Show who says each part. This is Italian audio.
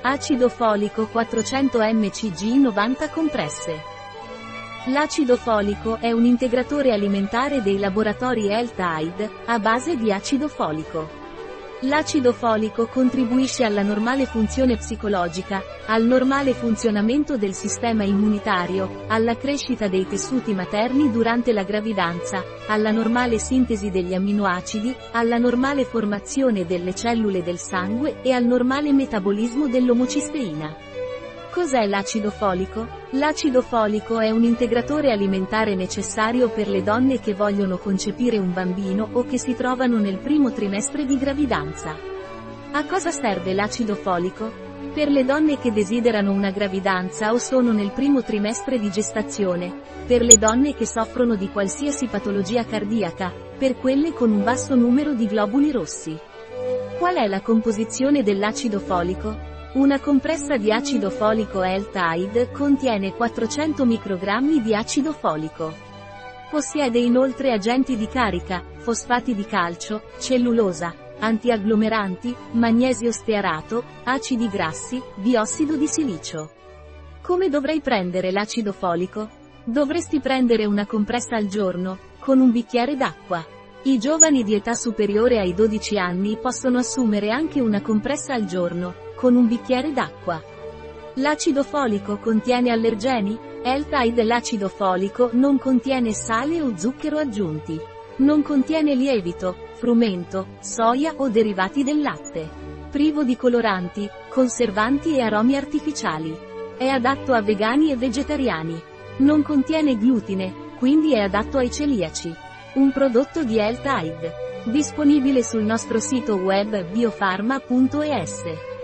Speaker 1: Acido folico 400 mcg 90 compresse. L'acido folico è un integratore alimentare dei laboratori Health a base di acido folico. L'acido folico contribuisce alla normale funzione psicologica, al normale funzionamento del sistema immunitario, alla crescita dei tessuti materni durante la gravidanza, alla normale sintesi degli amminoacidi, alla normale formazione delle cellule del sangue e al normale metabolismo dell'omocisteina. Cos'è l'acido folico? L'acido folico è un integratore alimentare necessario per le donne che vogliono concepire un bambino o che si trovano nel primo trimestre di gravidanza. A cosa serve l'acido folico? Per le donne che desiderano una gravidanza o sono nel primo trimestre di gestazione, per le donne che soffrono di qualsiasi patologia cardiaca, per quelle con un basso numero di globuli rossi. Qual è la composizione dell'acido folico? Una compressa di acido folico L-Tide contiene 400 microgrammi di acido folico. Possiede inoltre agenti di carica, fosfati di calcio, cellulosa, antiagglomeranti, magnesio stearato, acidi grassi, biossido di silicio. Come dovrei prendere l'acido folico? Dovresti prendere una compressa al giorno, con un bicchiere d'acqua. I giovani di età superiore ai 12 anni possono assumere anche una compressa al giorno, con un bicchiere d'acqua. L'acido folico contiene allergeni? L-Tide l'acido folico non contiene sale o zucchero aggiunti. Non contiene lievito, frumento, soia o derivati del latte. Privo di coloranti, conservanti e aromi artificiali. È adatto a vegani e vegetariani. Non contiene glutine, quindi è adatto ai celiaci. Un prodotto di L-Tide. Disponibile sul nostro sito web biofarma.es.